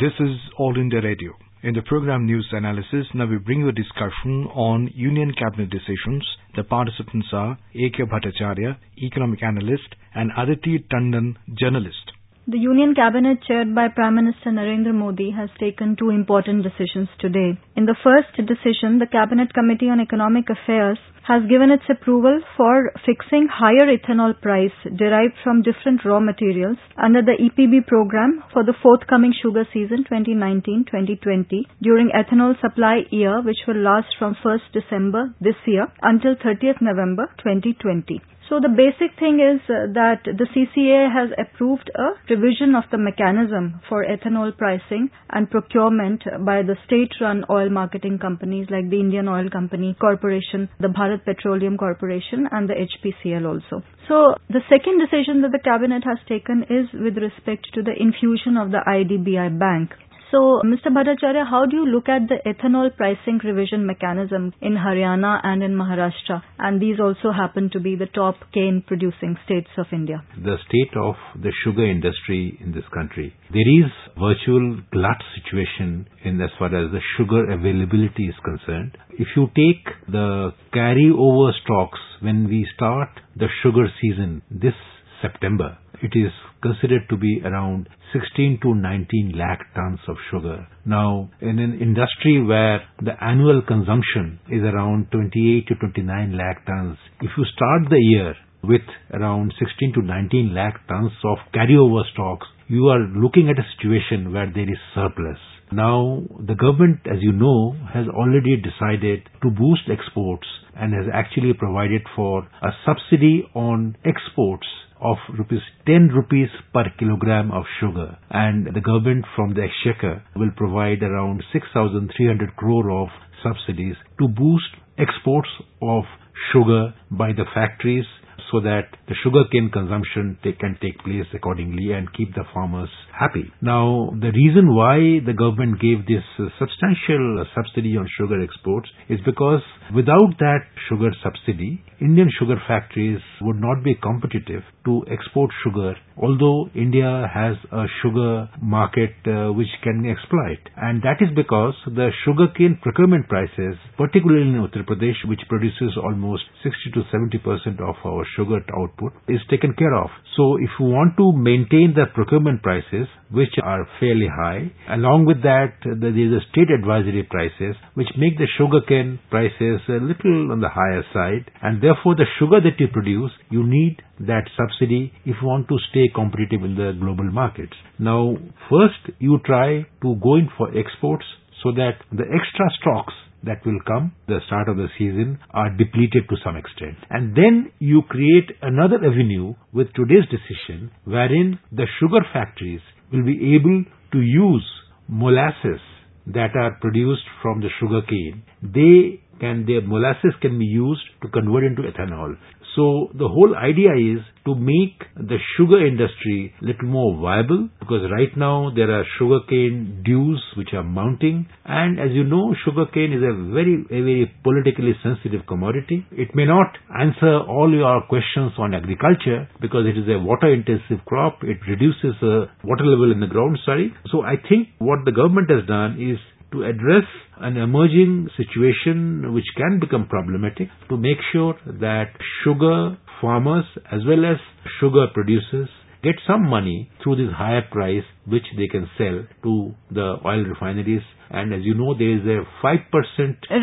This is All India Radio. In the program News Analysis, now we bring you a discussion on Union Cabinet decisions. The participants are A.K. Bhattacharya, economic analyst, and Aditi Tandon, journalist. The Union Cabinet chaired by Prime Minister Narendra Modi has taken two important decisions today. In the first decision, the Cabinet Committee on Economic Affairs has given its approval for fixing higher ethanol price derived from different raw materials under the EPB program for the forthcoming sugar season 2019-2020 during ethanol supply year which will last from 1st December this year until 30th November 2020. So the basic thing is uh, that the CCA has approved a revision of the mechanism for ethanol pricing and procurement by the state-run oil marketing companies like the Indian Oil Company Corporation, the Bharat Petroleum Corporation and the HPCL also. So the second decision that the cabinet has taken is with respect to the infusion of the IDBI bank. So, Mr. Bhattacharya, how do you look at the ethanol pricing revision mechanism in Haryana and in Maharashtra? And these also happen to be the top cane producing states of India. The state of the sugar industry in this country. There is virtual glut situation in as far as the sugar availability is concerned. If you take the carryover stocks when we start the sugar season this September, it is considered to be around 16 to 19 lakh tons of sugar. Now, in an industry where the annual consumption is around 28 to 29 lakh tons, if you start the year with around 16 to 19 lakh tons of carryover stocks, you are looking at a situation where there is surplus. Now, the government, as you know, has already decided to boost exports and has actually provided for a subsidy on exports of rupees 10 rupees per kilogram of sugar. And the government from the exchequer will provide around 6300 crore of subsidies to boost exports of sugar by the factories so that the sugarcane consumption can take place accordingly and keep the farmers happy. Now, the reason why the government gave this uh, substantial subsidy on sugar exports is because without that sugar subsidy, Indian sugar factories would not be competitive to export sugar, although India has a sugar market uh, which can exploit. And that is because the sugarcane procurement prices, particularly in Uttar Pradesh, which produces almost 60 to 70 percent of our sugar output, is taken care of. So if you want to maintain the procurement prices, which are fairly high, along with that, there is a state advisory prices, which make the sugarcane prices a little on the higher side, and therefore the sugar that you produce, you need that subsidy if you want to stay competitive in the global markets. Now, first you try to go in for exports so that the extra stocks that will come the start of the season are depleted to some extent. And then you create another avenue with today's decision wherein the sugar factories will be able to use molasses that are produced from the sugar cane. They can, their molasses can be used to convert into ethanol. So the whole idea is to make the sugar industry little more viable because right now there are sugarcane dues which are mounting and as you know sugarcane is a very a very politically sensitive commodity. It may not answer all your questions on agriculture because it is a water intensive crop. It reduces the water level in the ground, sorry. So I think what the government has done is to address an emerging situation which can become problematic to make sure that sugar farmers as well as sugar producers get some money through this higher price which they can sell to the oil refineries and as you know, there is a 5%.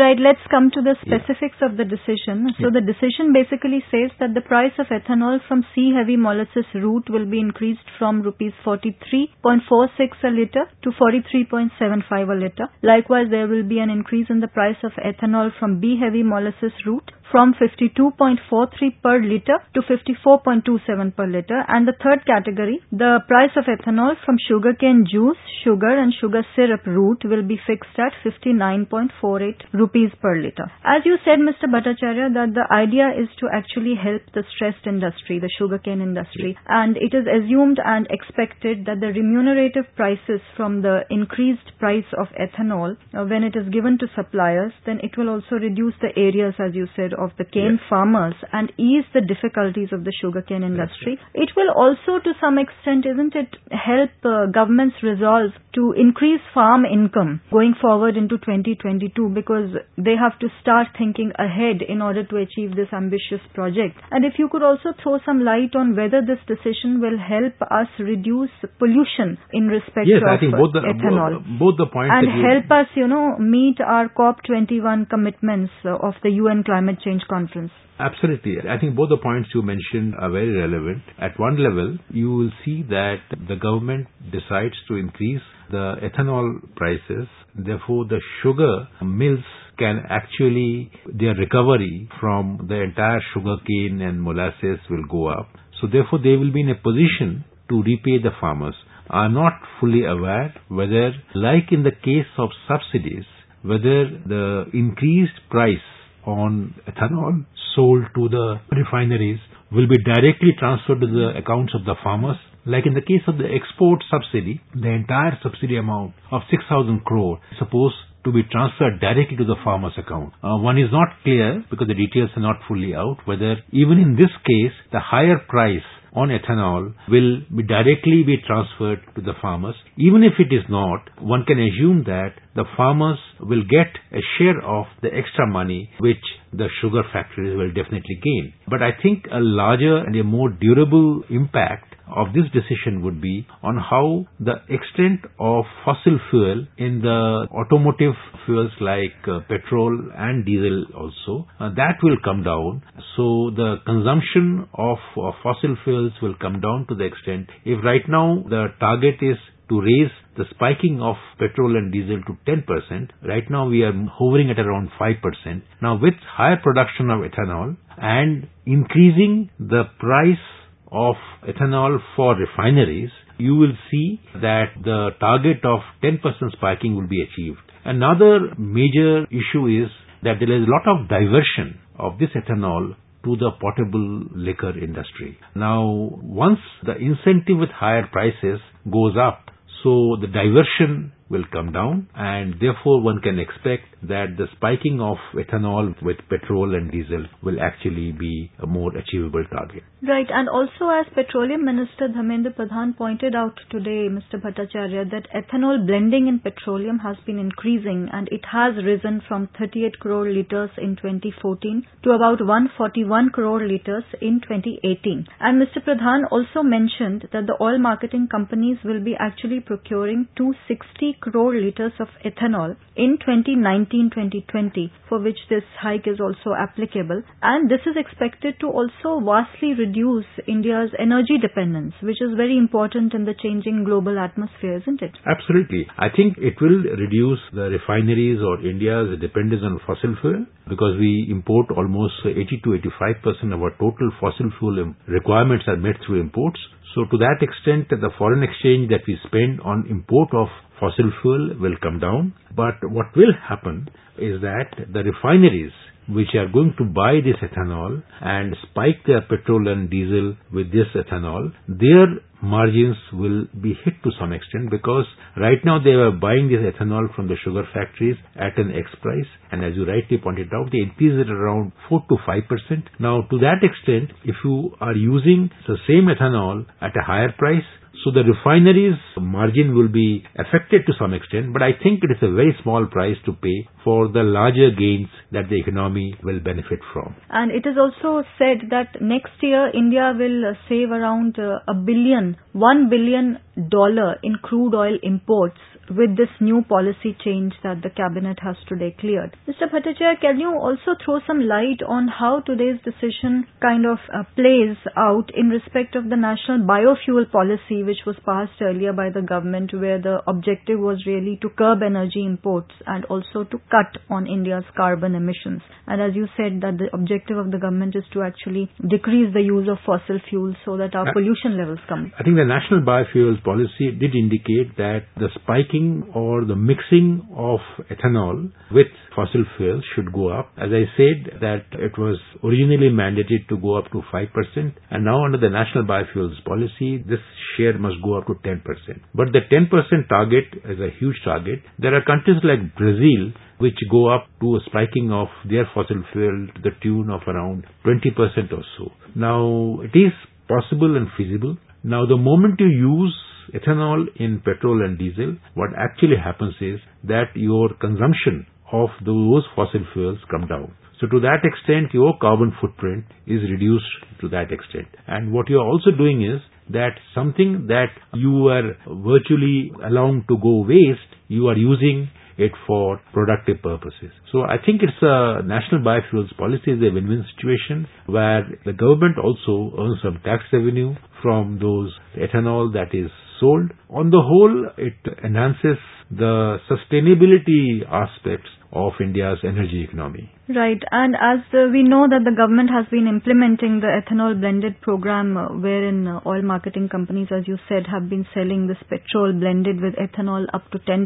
Right, let's come to the specifics yeah. of the decision. So yeah. the decision basically says that the price of ethanol from C-heavy molasses route will be increased from rupees 43.46 a litre to 43.75 a litre. Likewise, there will be an increase in the price of ethanol from B-heavy molasses route from 52.43 per litre to 54.27 per litre. And the third category, the price of ethanol from sugarcane juice, sugar and sugar syrup route will be fixed at 59.48 rupees per litre. As you said, Mr. Bhattacharya, that the idea is to actually help the stressed industry, the sugarcane industry, and it is assumed and expected that the remunerative prices from the increased price of ethanol, uh, when it is given to suppliers, then it will also reduce the areas, as you said, of the cane yes. farmers and ease the difficulties of the sugarcane industry. It will also, to some extent, isn't it, help uh, governments resolve to increase farm income going forward into 2022 because they have to start thinking ahead in order to achieve this ambitious project. And if you could also throw some light on whether this decision will help us reduce pollution in respect yes, of I think both the, ethanol. Both, the points and you- help us, you know, meet our COP21 commitments of the UN Climate Change Conference. Absolutely. I think both the points you mentioned are very relevant. At one level, you will see that the government decides to increase the ethanol prices. Therefore, the sugar mills can actually, their recovery from the entire sugarcane and molasses will go up. So therefore, they will be in a position to repay the farmers. Are not fully aware whether, like in the case of subsidies, whether the increased price on ethanol sold to the refineries will be directly transferred to the accounts of the farmers. Like in the case of the export subsidy, the entire subsidy amount of 6,000 crore is supposed to be transferred directly to the farmer's account. Uh, one is not clear because the details are not fully out whether even in this case the higher price on ethanol will be directly be transferred to the farmers. Even if it is not, one can assume that the farmers will get a share of the extra money which the sugar factories will definitely gain. But I think a larger and a more durable impact of this decision would be on how the extent of fossil fuel in the automotive fuels like uh, petrol and diesel also, uh, that will come down. So the consumption of uh, fossil fuels will come down to the extent, if right now the target is to raise the spiking of petrol and diesel to 10%. Right now we are hovering at around 5%. Now with higher production of ethanol and increasing the price of ethanol for refineries, you will see that the target of 10% spiking will be achieved. Another major issue is that there is a lot of diversion of this ethanol to the potable liquor industry. Now, once the incentive with higher prices goes up, so the diversion will come down and therefore one can expect that the spiking of ethanol with petrol and diesel will actually be a more achievable target. Right, and also as Petroleum Minister Dharmendra Pradhan pointed out today, Mr. Bhattacharya, that ethanol blending in petroleum has been increasing and it has risen from 38 crore litres in 2014 to about 141 crore litres in 2018. And Mr. Pradhan also mentioned that the oil marketing companies will be actually procuring 260 crore litres of ethanol in 2019-2020, for which this hike is also applicable. And this is expected to also vastly reduce India's energy dependence, which is very important in the changing global atmosphere, isn't it? Absolutely. I think it will reduce the refineries or India's dependence on fossil fuel because we import almost 80 to 85% of our total fossil fuel requirements are met through imports. So to that extent, the foreign exchange that we spend on import of fossil fuel will come down. But what will happen is that the refineries which are going to buy this ethanol and spike their petrol and diesel with this ethanol, their margins will be hit to some extent because right now they are buying this ethanol from the sugar factories at an X price and as you rightly pointed out they increase it around 4 to 5%. Now to that extent if you are using the same ethanol at a higher price so the refineries margin will be affected to some extent, but I think it is a very small price to pay for the larger gains that the economy will benefit from. And it is also said that next year India will save around uh, a billion, one billion dollar in crude oil imports with this new policy change that the cabinet has today cleared. Mr. Bhattacharya, can you also throw some light on how today's decision kind of uh, plays out in respect of the national biofuel policy which was passed earlier by the government where the objective was really to curb energy imports and also to cut on India's carbon emissions. And as you said that the objective of the government is to actually decrease the use of fossil fuels so that our Uh, pollution levels come. I think the national biofuels policy did indicate that the spiking or the mixing of ethanol with fossil fuels should go up. As I said that it was originally mandated to go up to 5% and now under the national biofuels policy this share must go up to 10%. But the 10% target is a huge target. There are countries like Brazil which go up to a spiking of their fossil fuel to the tune of around 20% or so. Now, it is possible and feasible. Now, the moment you use ethanol in petrol and diesel, what actually happens is that your consumption of those fossil fuels come down. So to that extent, your carbon footprint is reduced to that extent. And what you are also doing is that something that you are virtually allowing to go waste, you are using it for productive purposes. So I think it's a national biofuels policy is a win-win situation where the government also earns some tax revenue from those ethanol that is sold. On the whole, it enhances the sustainability aspects of India's energy economy. Right. And as uh, we know that the government has been implementing the ethanol blended program uh, wherein uh, oil marketing companies, as you said, have been selling this petrol blended with ethanol up to 10%.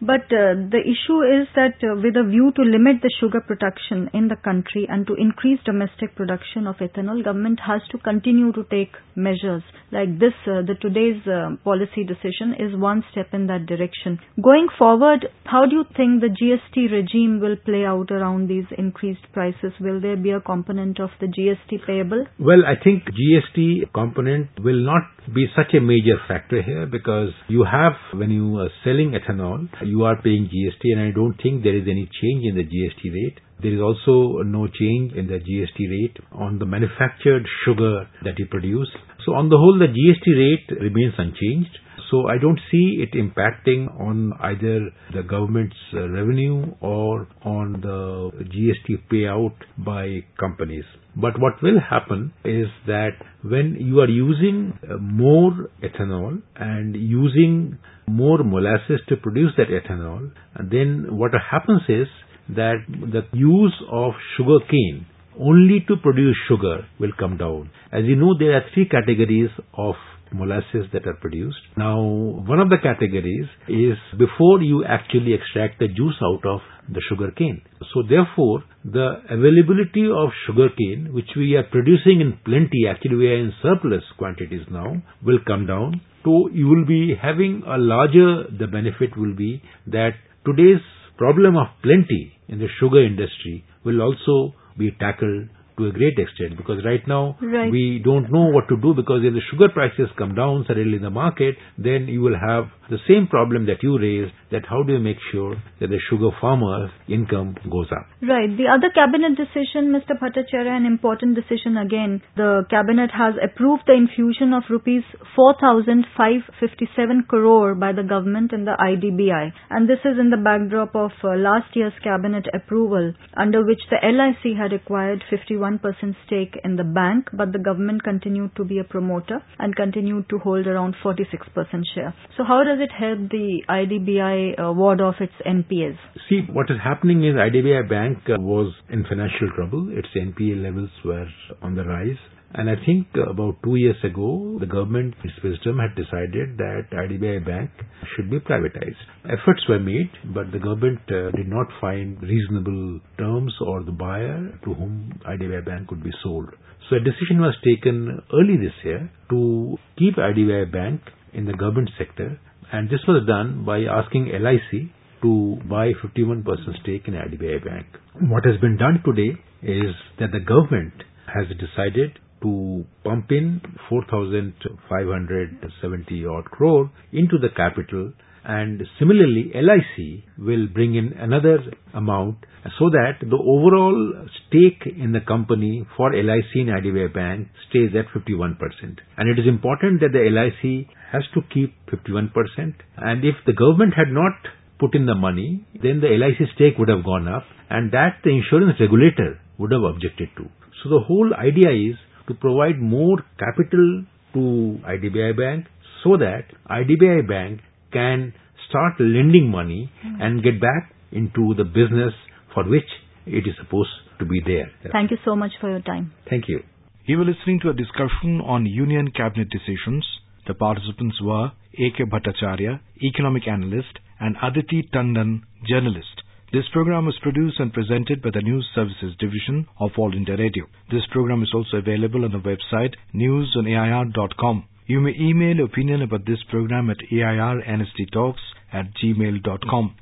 But uh, the issue is that uh, with a view to limit the sugar production in the country and to increase domestic production of ethanol, government has to continue to take measures like this. Uh, the today's policy decision is one step in that direction. Going forward, how do you think the GST regime will play out around these increased prices? Will there be a component of the GST payable? Well, I think GST component will not be such a major factor here because you have, when you are selling ethanol, you are paying GST and I don't think there is any change in the GST rate. There is also no change in the GST rate on the manufactured sugar that you produce. So on the whole, the GST rate remains unchanged. So I don't see it impacting on either the government's revenue or on the GST payout by companies. But what will happen is that when you are using more ethanol and using more molasses to produce that ethanol, then what happens is that the use of sugar cane only to produce sugar will come down. As you know, there are three categories of molasses that are produced. Now, one of the categories is before you actually extract the juice out of the sugar cane. So therefore, the availability of sugar cane, which we are producing in plenty, actually we are in surplus quantities now, will come down. So you will be having a larger, the benefit will be that today's problem of plenty in the sugar industry will also be tackled to a great extent because right now right. we don't know what to do because if the sugar prices come down suddenly in the market, then you will have the same problem that you raised that how do you make sure that the sugar farmer's income goes up? Right. The other cabinet decision, Mr. Bhattacharya, an important decision again. The cabinet has approved the infusion of rupees 4,557 crore by the government in the IDBI. And this is in the backdrop of uh, last year's cabinet approval under which the LIC had acquired 51% stake in the bank, but the government continued to be a promoter and continued to hold around 46% share. So how does it help the IDBI uh, ward off its NPAs? See, what is happening is IDBI Bank uh, was in financial trouble. Its NPA levels were on the rise. And I think about two years ago, the government, its wisdom, had decided that IDBI Bank should be privatized. Efforts were made, but the government uh, did not find reasonable terms or the buyer to whom IDBI Bank could be sold. So a decision was taken early this year to keep IDBI Bank in the government sector and this was done by asking LIC to buy 51% stake in IDBI Bank. What has been done today is that the government has decided to pump in 4,570 odd crore into the capital and similarly LIC will bring in another amount so that the overall stake in the company for LIC and IDBI Bank stays at 51%. And it is important that the LIC has to keep 51%. And if the government had not put in the money, then the LIC stake would have gone up and that the insurance regulator would have objected to. So the whole idea is to provide more capital to IDBI Bank so that IDBI Bank can start lending money mm. and get back into the business for which it is supposed to be there. Thank you so much for your time. Thank you. You were listening to a discussion on Union Cabinet decisions. The participants were A.K. Bhattacharya, economic analyst, and Aditi Tandon, journalist. This program was produced and presented by the News Services Division of All India Radio. This program is also available on the website newsonair.com. You may email opinion about this program at airnsttalks at gmail.com.